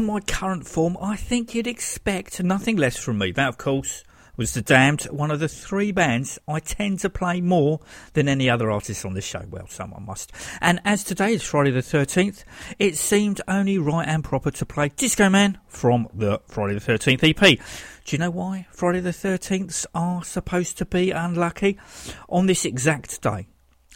on my current form, I think you'd expect nothing less from me. That, of course, was The Damned, one of the three bands I tend to play more than any other artist on this show. Well, someone must. And as today is Friday the 13th, it seemed only right and proper to play Disco Man from the Friday the 13th EP. Do you know why Friday the 13ths are supposed to be unlucky? On this exact day,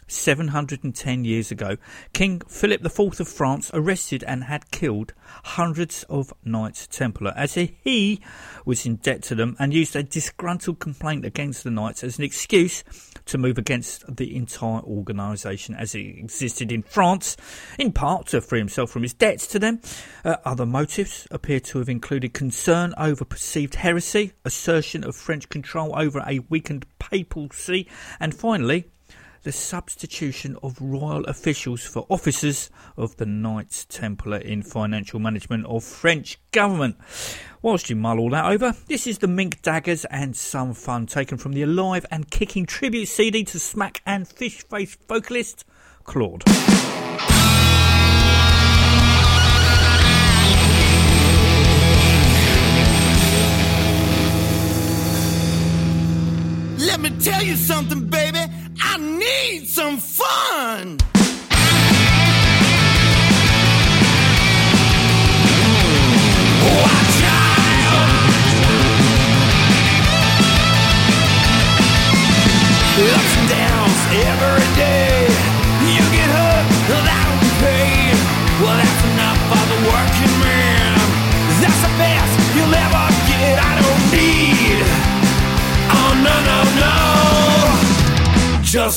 710 years ago, King Philip IV of France arrested and had killed hundreds of Knights Templar, as he was in debt to them and used a disgruntled complaint against the Knights as an excuse to move against the entire organisation as it existed in France, in part to free himself from his debts to them. Uh, other motives appear to have included concern over perceived heresy, assertion of French control over a weakened papacy, and finally, the substitution of royal officials for officers of the Knights Templar in financial management of French government. Whilst you mull all that over, this is the Mink Daggers and Some Fun taken from the Alive and Kicking tribute CD to Smack and Fish Face vocalist Claude. Let me tell you something, baby. I need some fun.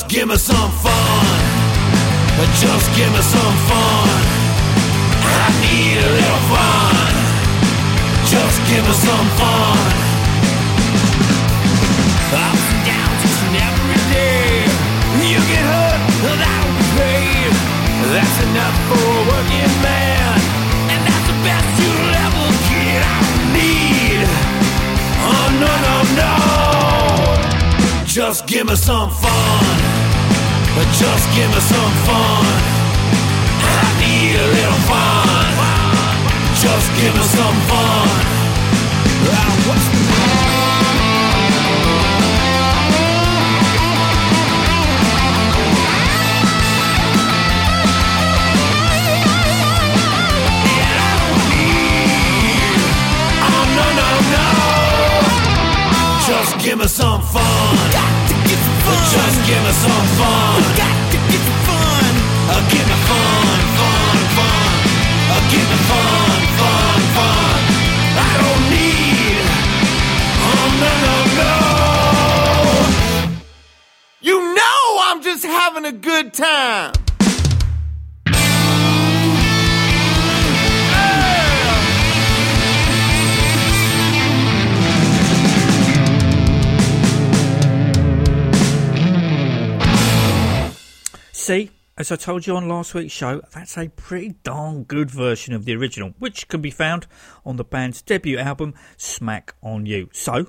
Give me some fun. Just give me some fun. I need a little fun. Just give me some fun. Ups and downs each and every day. You get hurt, be paid. That's enough for a working man, Just give me some fun. Just give me some fun. I need a little fun. Just give me some fun. Just give me some fun. Just give me some fun. We Got to get some fun. Uh, give me fun, fun, fun. Uh, give me fun, fun, fun. I don't need. Oh no no no. You know I'm just having a good time. See, as I told you on last week's show, that's a pretty darn good version of the original, which can be found on the band's debut album, Smack on You. So,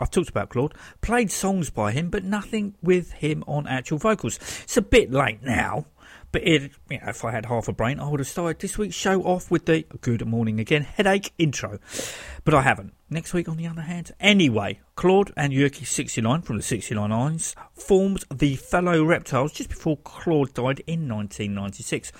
I've talked about Claude, played songs by him, but nothing with him on actual vocals. It's a bit late now, but it, you know, if I had half a brain, I would have started this week's show off with the Good Morning Again headache intro. But I haven't. Next week, on the other hand. Anyway, Claude and Jyrki69 from the 69 Eyes formed the Fellow Reptiles just before Claude died in 1996.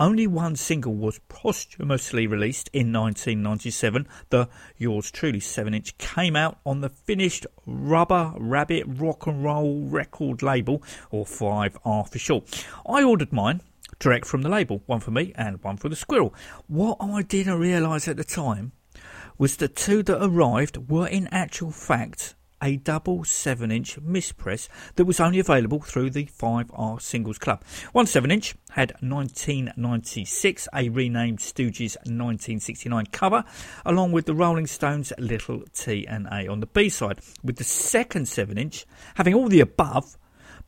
Only one single was posthumously released in 1997. The Yours Truly 7 inch came out on the finished Rubber Rabbit Rock and Roll record label, or 5R for short. I ordered mine direct from the label, one for me and one for the squirrel. What I didn't realise at the time was the two that arrived were in actual fact a double 7 inch mispress that was only available through the 5R Singles Club. One 7 inch had 1996, a renamed Stooges 1969 cover, along with the Rolling Stones Little T and A on the B side, with the second 7 inch having all the above,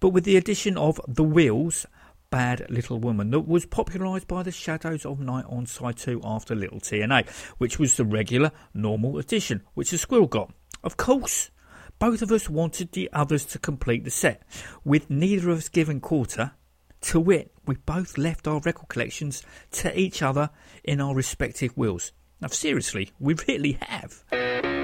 but with the addition of The Wheels Bad Little Woman that was popularised by the Shadows of Knight on side 2 after Little TNA, which was the regular, normal edition, which the Squirrel got. Of course, both of us wanted the others to complete the set, with neither of us giving quarter. To wit, we both left our record collections to each other in our respective wills. Now, seriously, we really have.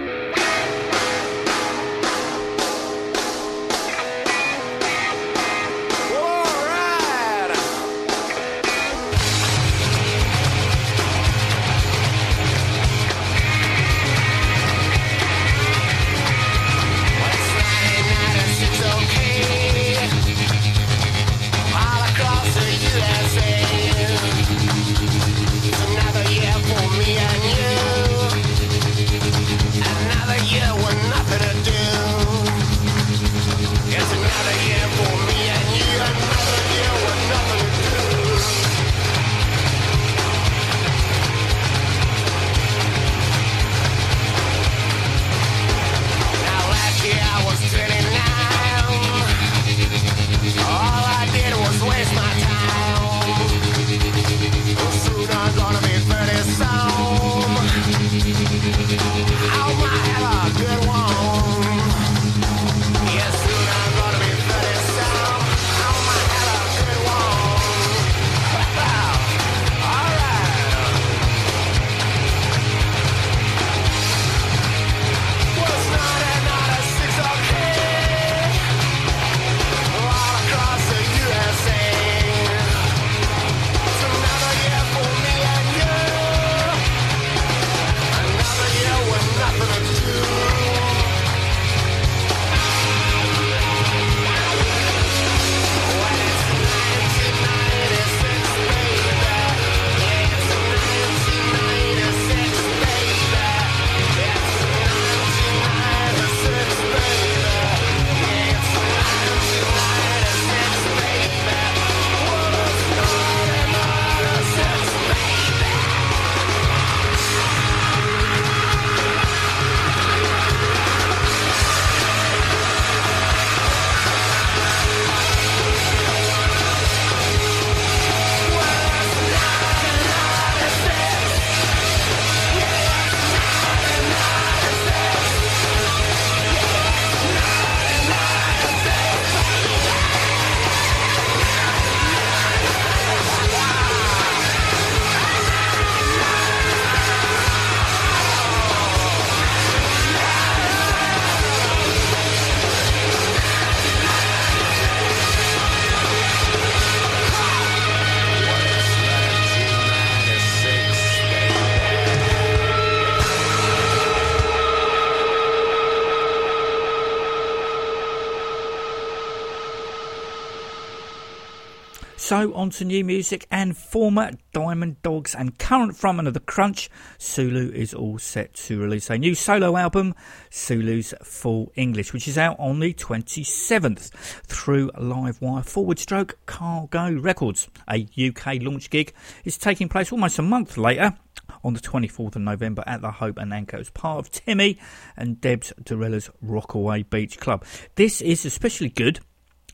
On to new music and former Diamond Dogs and current frontman of The Crunch, Sulo is all set to release a new solo album, Sulo's Full English, which is out on the 27th through Livewire forward stroke Cargo Records. A UK launch gig is taking place almost a month later on the 24th of November at the Hope and Anchor as part of Timmy and Debs DeRella's Rockaway Beach Club. This is especially good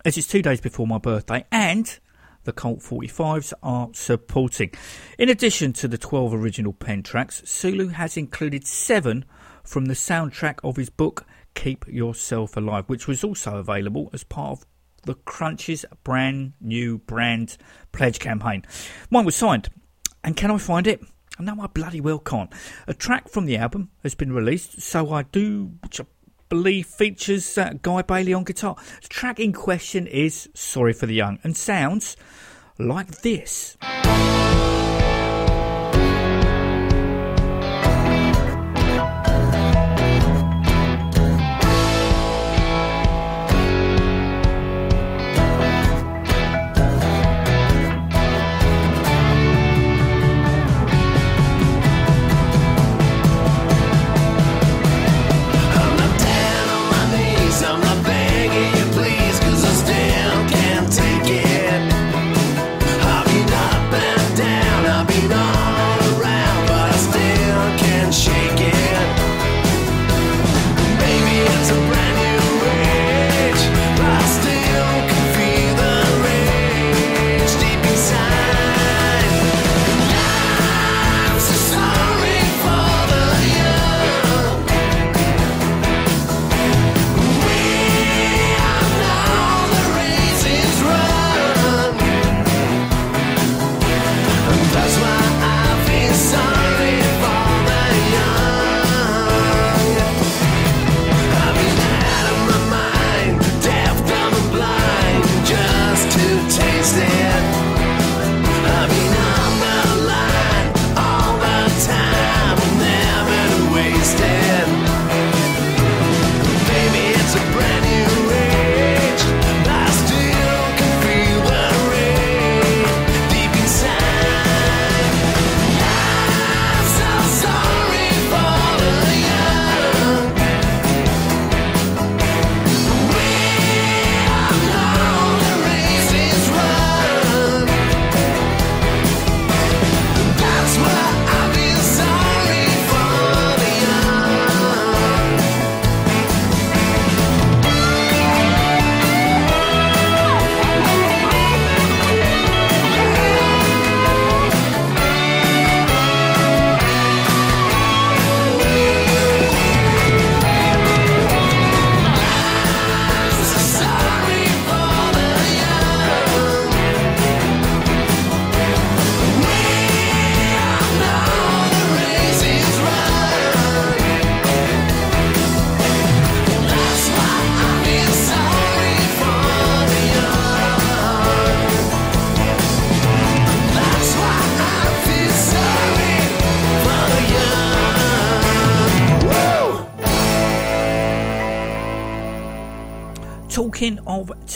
as it's two days before my birthday and the Colt 45s are supporting. In addition to the 12 original pen tracks, Sulo has included seven from the soundtrack of his book Keep Yourself Alive, which was also available as part of the Crunch's brand new brand pledge campaign. Mine was signed, and can I find it? No, I bloody well can't. A track from the album has been released, so I do, which I believe features uh, Guy Bailey on guitar. The track in question is Sorry for the Young and sounds like this.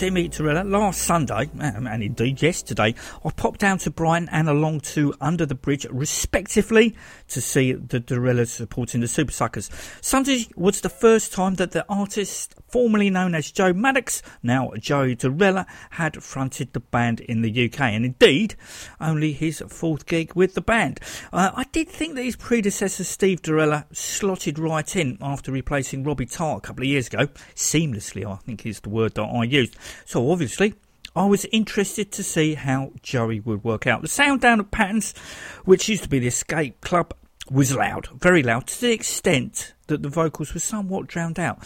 Of Timmy DeRella, last Sunday, and indeed yesterday, I popped down to Brighton and along to Under the Bridge, respectively, to see the DeRellas supporting the Supersuckers. Sunday was the first time that the artist, formerly known as Joe Maddox, now Joey DeRella, had fronted the band in the UK, and indeed, only his fourth gig with the band. Uh, I did think that his predecessor, Steve DeRella, slotted right in after replacing Robbie Tart a couple of years ago. Seamlessly, I think is the word that I used. So obviously, I was interested to see how Joey would work out. The sound down at Patterns, which used to be the Escape Club, was loud, very loud, to the extent that the vocals were somewhat drowned out.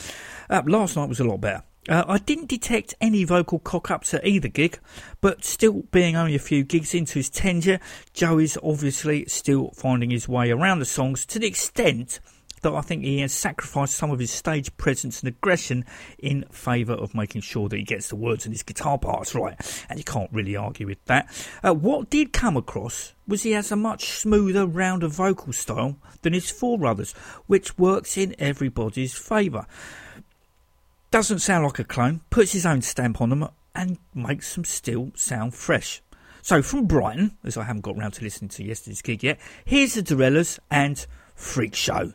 Uh, last night was a lot better. Uh, I didn't detect any vocal cock ups at either gig, but still being only a few gigs into his tenure, Joey's obviously still finding his way around the songs to the extent that I think he has sacrificed some of his stage presence and aggression in favour of making sure that he gets the words and his guitar parts right. And you can't really argue with that. Uh, what did come across was he has a much smoother, rounder vocal style than his forerunners, which works in everybody's favour. Doesn't sound like a clone, puts his own stamp on them, and makes them still sound fresh. So from Brighton, as I haven't got round to listening to yesterday's gig yet, here's the DeRellas and Freak Show.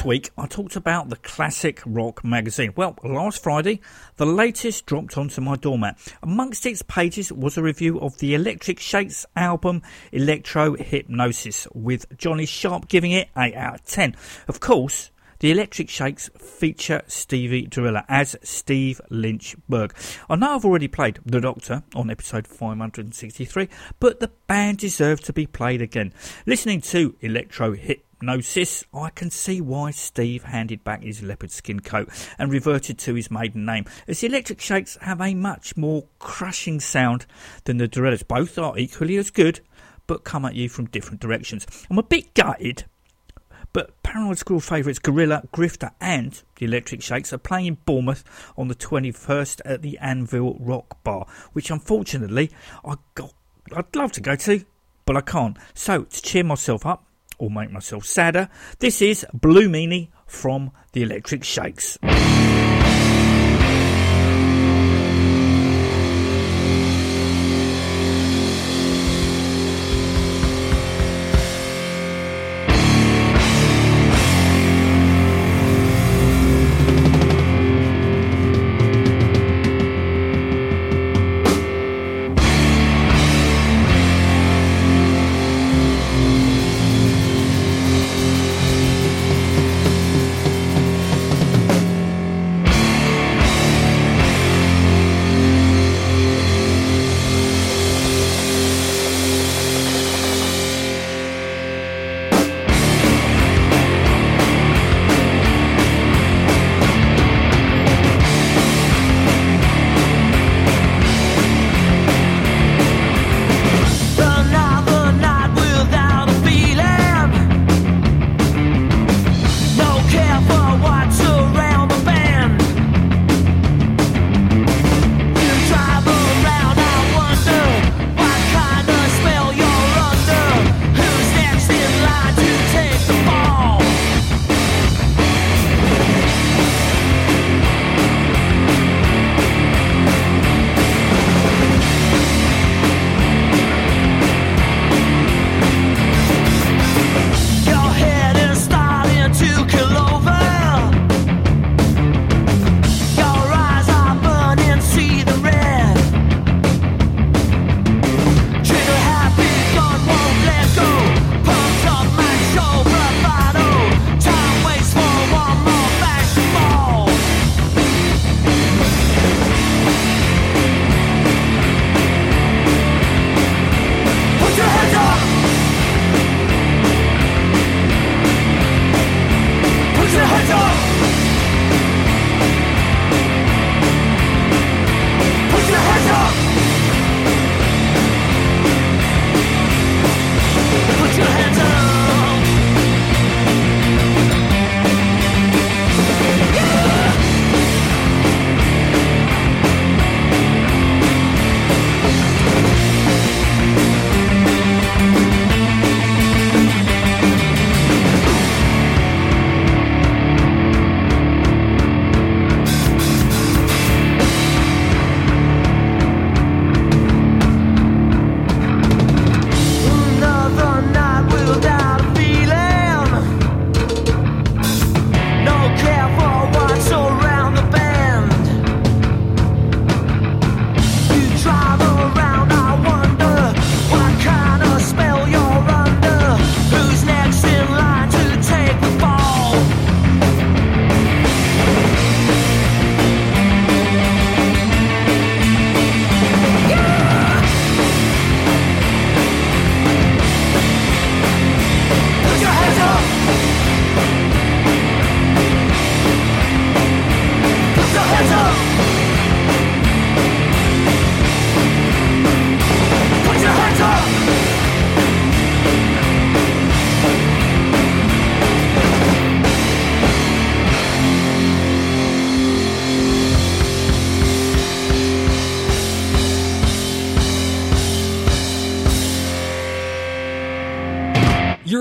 Last week, I talked about the classic rock magazine. Well, last Friday, the latest dropped onto my doormat. Amongst its pages was a review of the Electric Shakes album Electro Hypnosis, with Johnny Sharp giving it 8 out of 10. Of course, the Electric Shakes feature Stevie DeRella as Steve Lynchburg. I know I've already played The Doctor on episode 563, but the band deserves to be played again. Listening to Electro Hypnosis, I can see why Steve handed back his leopard skin coat and reverted to his maiden name, as the Electric Shakes have a much more crushing sound than the DeRellas. Both are equally as good, but come at you from different directions. I'm a bit gutted but Paranoid Squirrel favourites Gorilla, Grifter, and the Electric Shakes are playing in Bournemouth on the 21st at the Anvil Rock Bar, which unfortunately I got, I'd love to go to, but I can't. So to cheer myself up or make myself sadder, this is Blue Meanie from the Electric Shakes.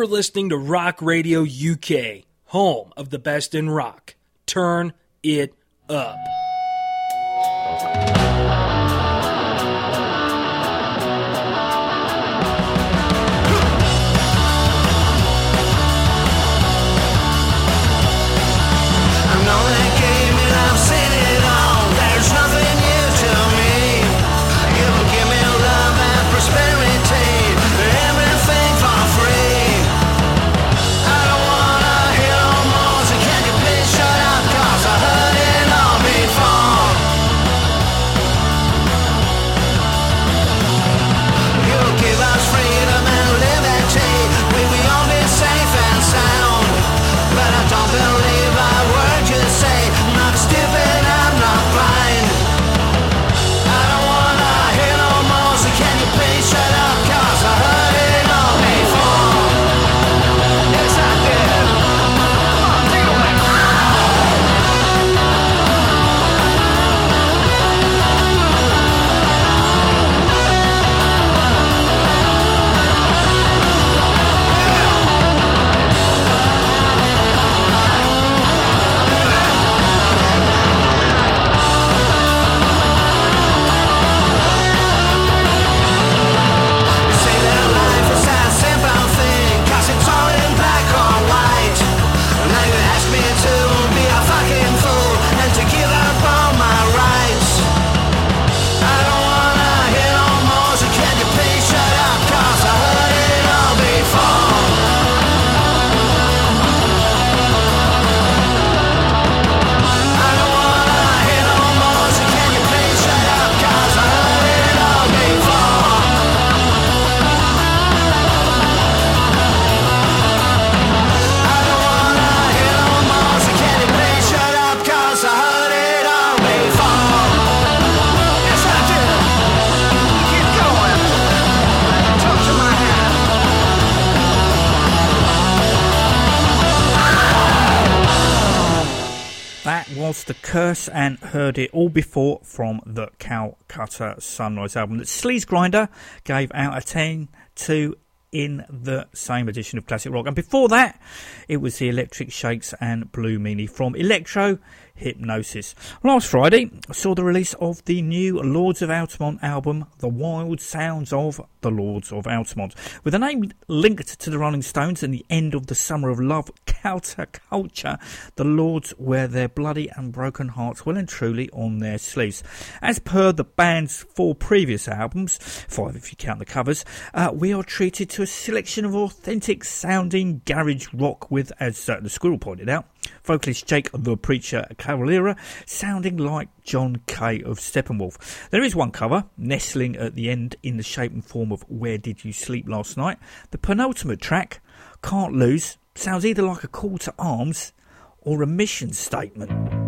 Listening to Rock Radio UK, home of the best in rock. Turn it up. And heard it all before from the Calcutta Sunrise album that Sleaze Grinder gave out a 10 to in the same edition of Classic Rock. And before that, it was the Electric Shakes and Blue Meanie from Electro Hypnosis. Last Friday, I saw the release of the new Lords of Altamont album, The Wild Sounds of the Lords of Altamont. With a name linked to the Rolling Stones and the end of the Summer of Love counterculture, the Lords wear their bloody and broken hearts well and truly on their sleeves. As per the band's four previous albums, five if you count the covers, uh, we are treated to a selection of authentic sounding garage rock with, as uh, the Squirrel pointed out, vocalist Jake the Preacher Cavaliere sounding like John Kay of Steppenwolf. There is one cover, nestling at the end in the shape and form of Where Did You Sleep Last Night? The penultimate track, Can't Lose, sounds either like a call to arms or a mission statement.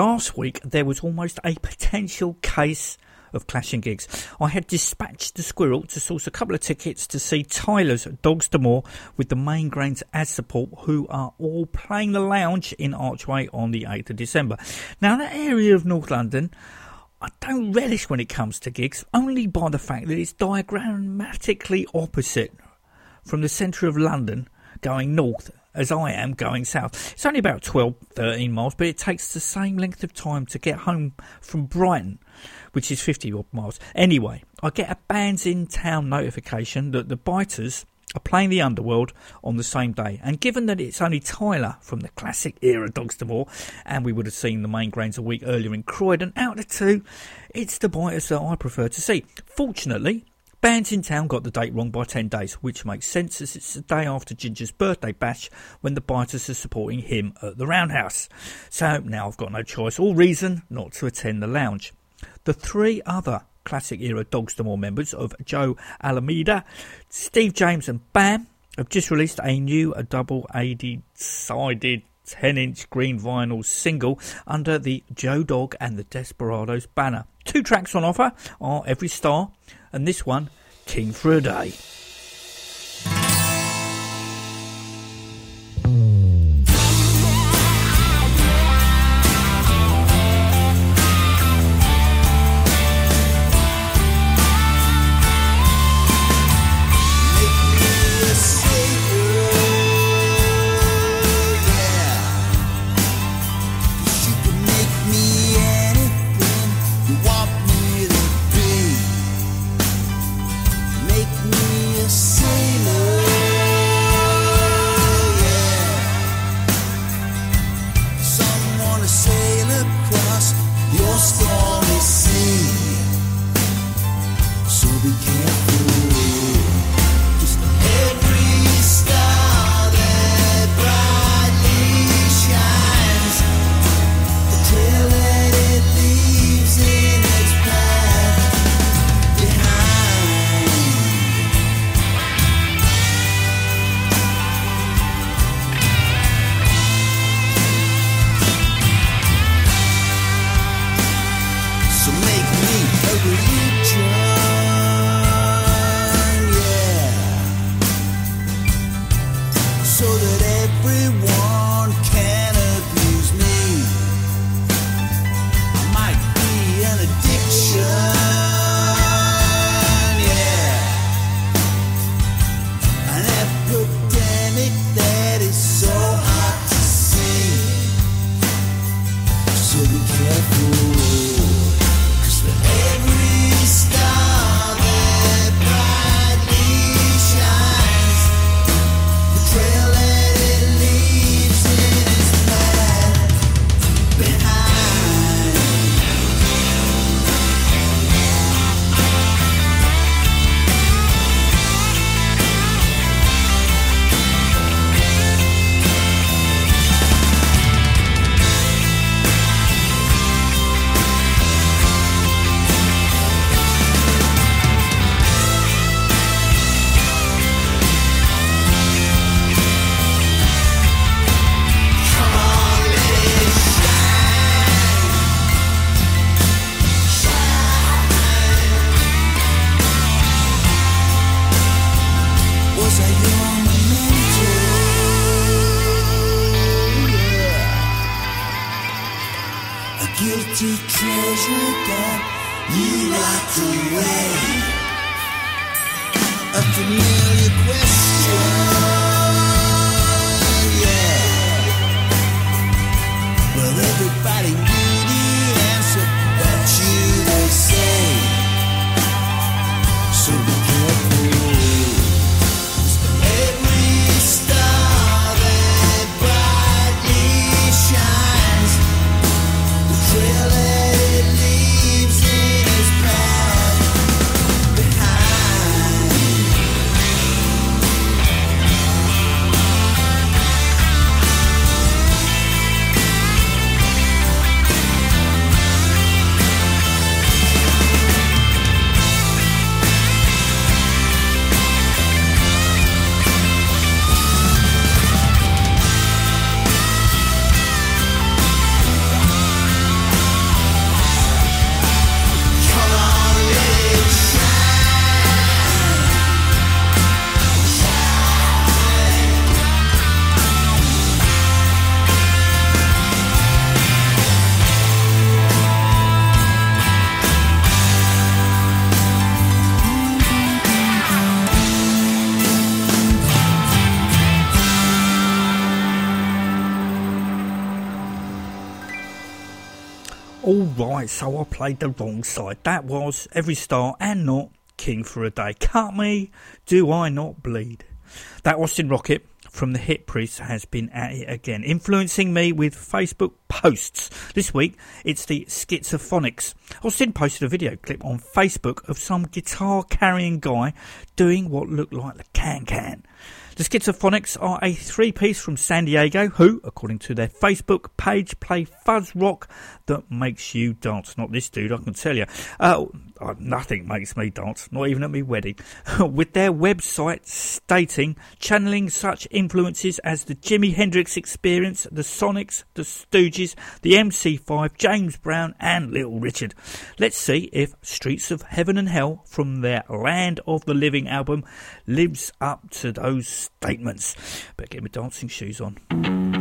Last week there was almost a potential case of clashing gigs. I had dispatched the squirrel to source a couple of tickets to see Tyla's Dogs D'Amour with the main grains as support, who are all playing the lounge in Archway on the 8th of December. Now, that area of North London. I don't relish when it comes to gigs, only by the fact that it's diagrammatically opposite from the centre of London going north as I am going south. It's only about 12, 13 miles, but it takes the same length of time to get home from Brighton, which is 50 odd miles. Anyway, I get a bands in town notification that the Biters are playing the Underworld on the same day. And given that it's only Tyla from the classic era Dogs D'Amour, and we would have seen the main grains a week earlier in Croydon, out of two, it's the Biters that I prefer to see. Fortunately, Bands in Town got the date wrong by 10 days, which makes sense as it's the day after Ginger's birthday bash when the Biters are supporting him at the Roundhouse. So now I've got no choice or reason not to attend the lounge. The three other classic era Dogs D'Amour members of Jo Almeida, Steve James, and Bam have just released a new a double 80 sided 10 inch green vinyl single under the Jo Dog and the Desperados banner. Two tracks on offer are Every Star and this one, King for a Day. So that everyone so I played the wrong side. That was Every Star and not King for a Day. Cut me, do I not bleed? That Austin Rocket from the Hit Priest has been at it again, influencing me with Facebook posts. This week, it's the Schizophonics. Austin posted a video clip on Facebook of some guitar carrying guy doing what looked like the can can. The Schizophonics are a three piece from San Diego who, according to their Facebook page, play fuzz rock that makes you dance. Not this dude, I can tell you. Uh, uh, nothing makes me dance, not even at my wedding. With their website stating, channeling such influences as the Jimi Hendrix Experience, the Sonics, the Stooges, the MC5, James Brown, and Little Richard. Let's see if Streets of Heaven and Hell from their Land of the Living album lives up to those statements. Better get my dancing shoes on.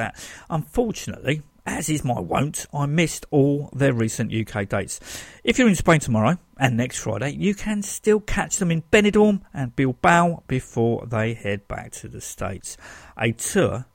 That. Unfortunately, as is my wont, I missed all their recent UK dates. If you're in Spain tomorrow and next Friday, you can still catch them in Benidorm and Bilbao before they head back to the States. A tour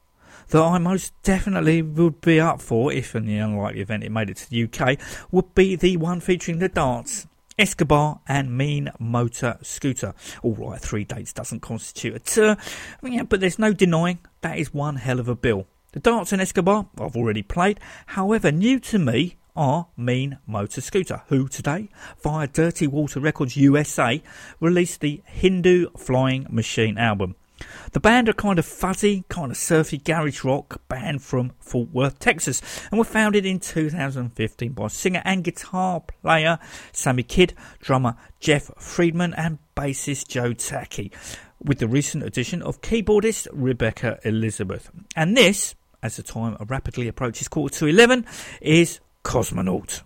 that I most definitely would be up for if, in the unlikely event it made it to the UK, would be the one featuring the darts. Escobar and Mean Motor Scooter. All right, three dates doesn't constitute a tour, yeah, but there's no denying that is one hell of a bill. The darts and Escobar I've already played. However, new to me are Mean Motor Scooter, who today, via Dirty Water Records USA, released the Hindu Flying Machine album. The band are kind of fuzzy, kind of surfy garage rock band from Fort Worth, Texas, and were founded in 2015 by singer and guitar player Sammy Kidd, drummer Jeff Friedman, and bassist Joe Tacky, with the recent addition of keyboardist Rebecca Elizabeth. And this, as the time rapidly approaches quarter to 11, is Cosmonaut.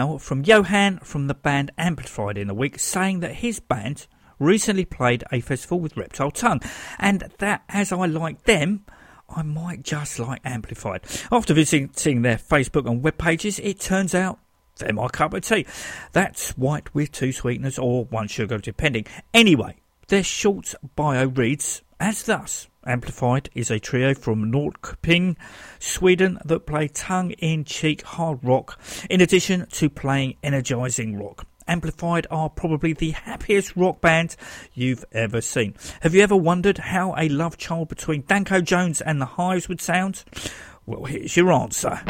Email from Johan from the band Amplified in the week saying that his band recently played a festival with Reptile Tongue and that as I like them, I might just like Amplified. After visiting their Facebook and web pages, it turns out they're my cup of tea. That's white with two sweeteners or one sugar, depending. Anyway, their short bio reads as thus. Amplified is a trio from Norrköping, Sweden that play tongue-in-cheek hard rock in addition to playing energizing rock. Amplified are probably the happiest rock band you've ever seen. Have you ever wondered how a love child between Danko Jones and the Hives would sound? Well, here's your answer.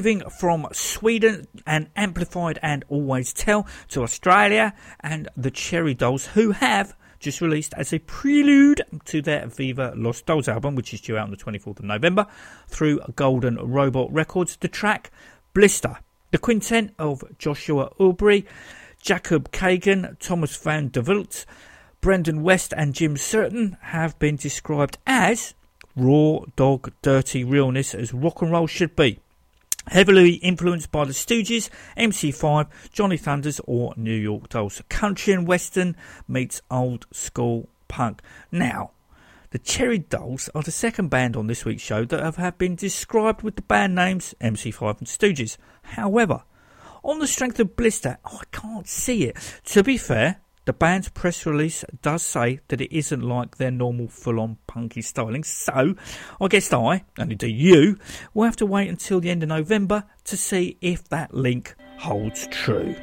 Moving from Sweden and Amplified and Always Tell to Australia and the Cherry Dolls, who have just released as a prelude to their Viva Los Dolls album, which is due out on the 24th of November, through Golden Robot Records, the track Blister. The quintet of Joshua Aubrey, Jacob Kagan, Thomas van der Wilt, Brendan West, and Jim Certain have been described as raw, dog, dirty realness as rock and roll should be heavily influenced by the Stooges, MC5, Johnny Thunders, or New York Dolls. Country and Western meets old school punk. Now, the Cherry Dolls are the second band on this week's show that have, been described with the band names MC5 and Stooges. However, on the strength of Blister, I can't see it. To be fair, the band's press release does say that it isn't like their normal full on punky styling, so I guess I, and indeed you, will have to wait until the end of November to see if that link holds true.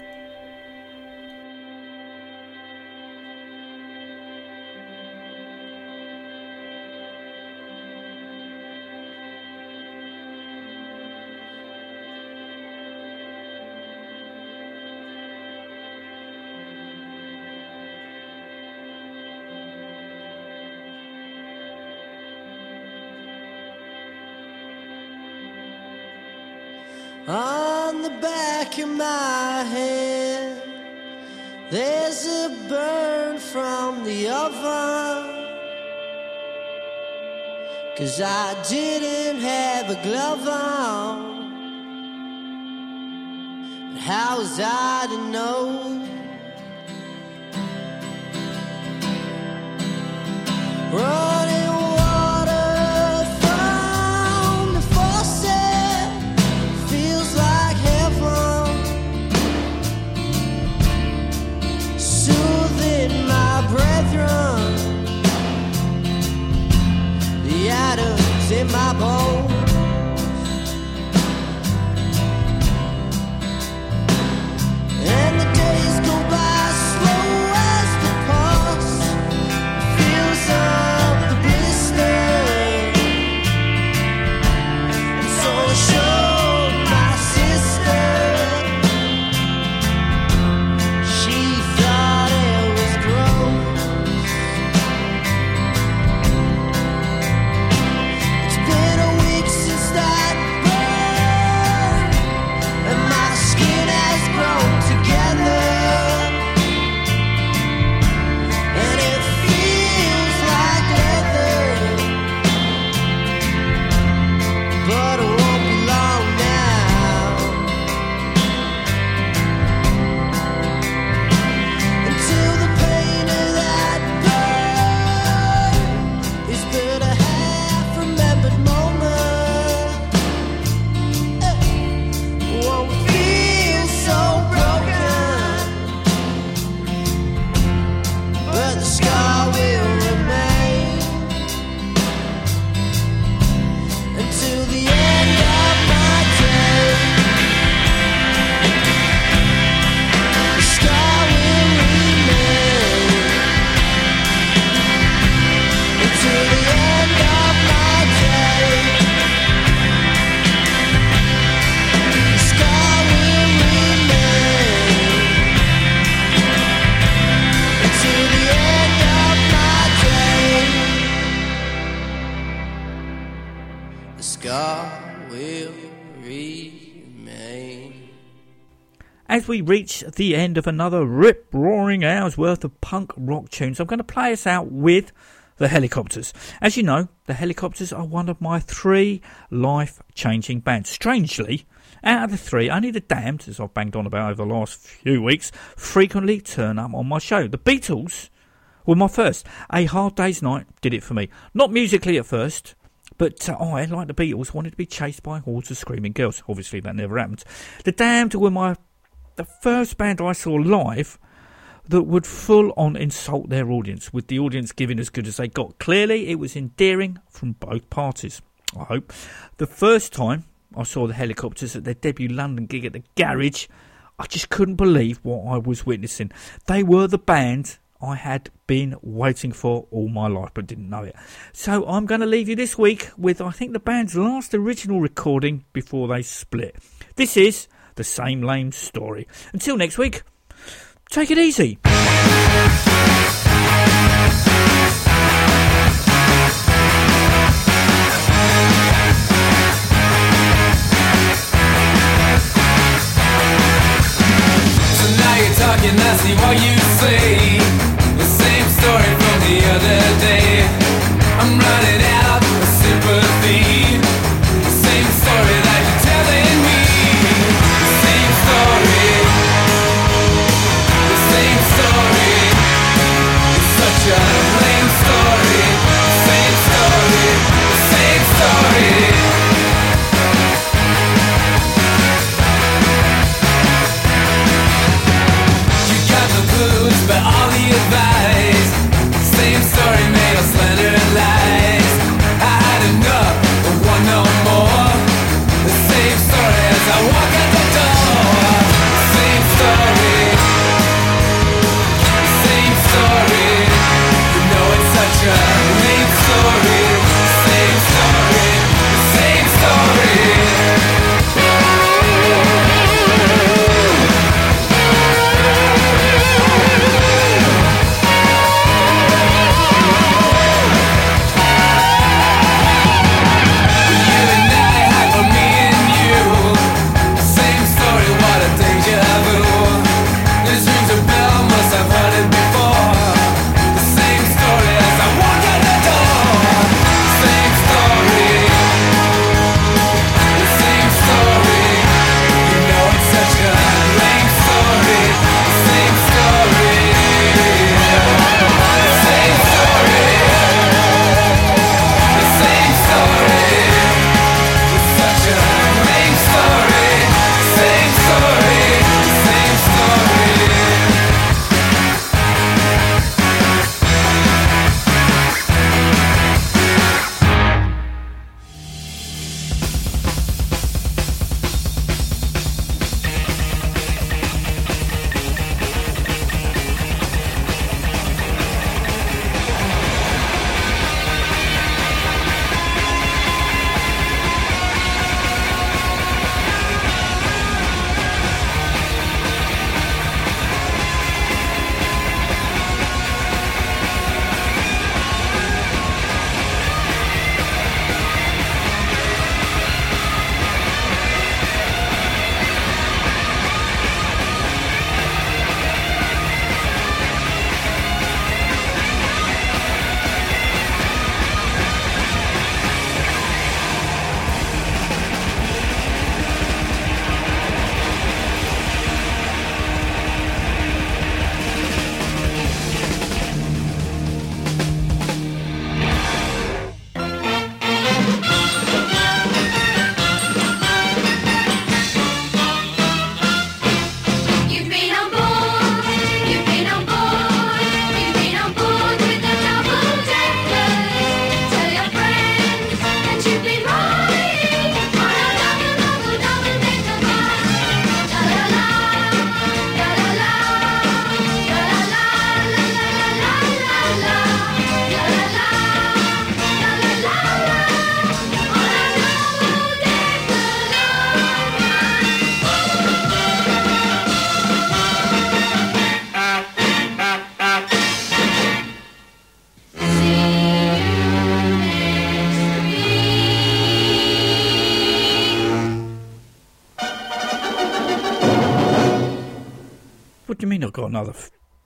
Cause I didn't have a glove on. How was I we reach the end of another rip roaring hour's worth of punk rock tunes, I'm going to play us out with the Hellacopters. As you know, the Hellacopters are one of my three life changing bands. Strangely, out of the three, only the Damned, as I've banged on about over the last few weeks, frequently turn up on my show. The Beatles were my first. A Hard Day's Night did it for me. Not musically at first. But uh, I, like the Beatles, wanted to be chased by hordes of screaming girls. Obviously, that never happened. The Damned were my the first band I saw live that would full on insult their audience, with the audience giving as good as they got. Clearly, it was endearing from both parties. I hope. The first time I saw the Hellacopters at their debut London gig at the Garage, I just couldn't believe what I was witnessing. They were the band I had been waiting for all my life, but didn't know it. So I'm going to leave you this week with, I think, the band's last original recording before they split. This is the same lame story. Until next week, take it easy. Talking, I see what you say. The same story from the other day. I'm running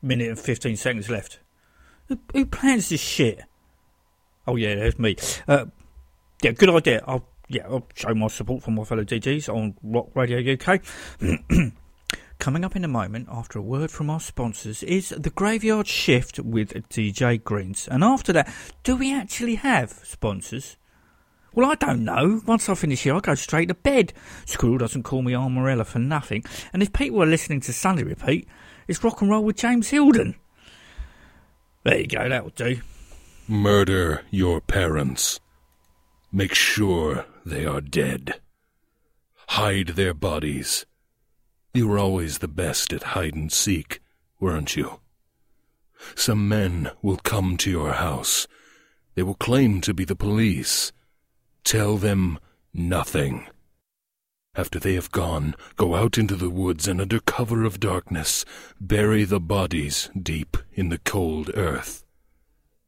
minute and 15 seconds left. Who, plans this shit? Oh, yeah, there's me. Uh, yeah, good idea. I'll, yeah, I'll show my support for my fellow DJs on Rock Radio UK. Coming up in a moment, after a word from our sponsors, is the Graveyard Shift with DJ Greens. And after that, do we actually have sponsors? Well, I don't know. Once I finish here, I go straight to bed. Squirrel doesn't call me Armorella for nothing. And if people are listening to Sunday Repeat, it's rock and roll with James Hilden. There you go, that'll do. Murder your parents. Make sure they are dead. Hide their bodies. You were always the best at hide and seek, weren't you? Some men will come to your house. They will claim to be the police. Tell them nothing. After they have gone, go out into the woods and under cover of darkness, bury the bodies deep in the cold earth.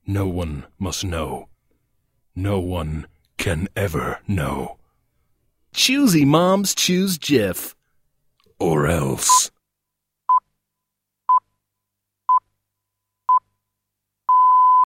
No one must know. No one can ever know. Choosy moms choose Jif. Or else.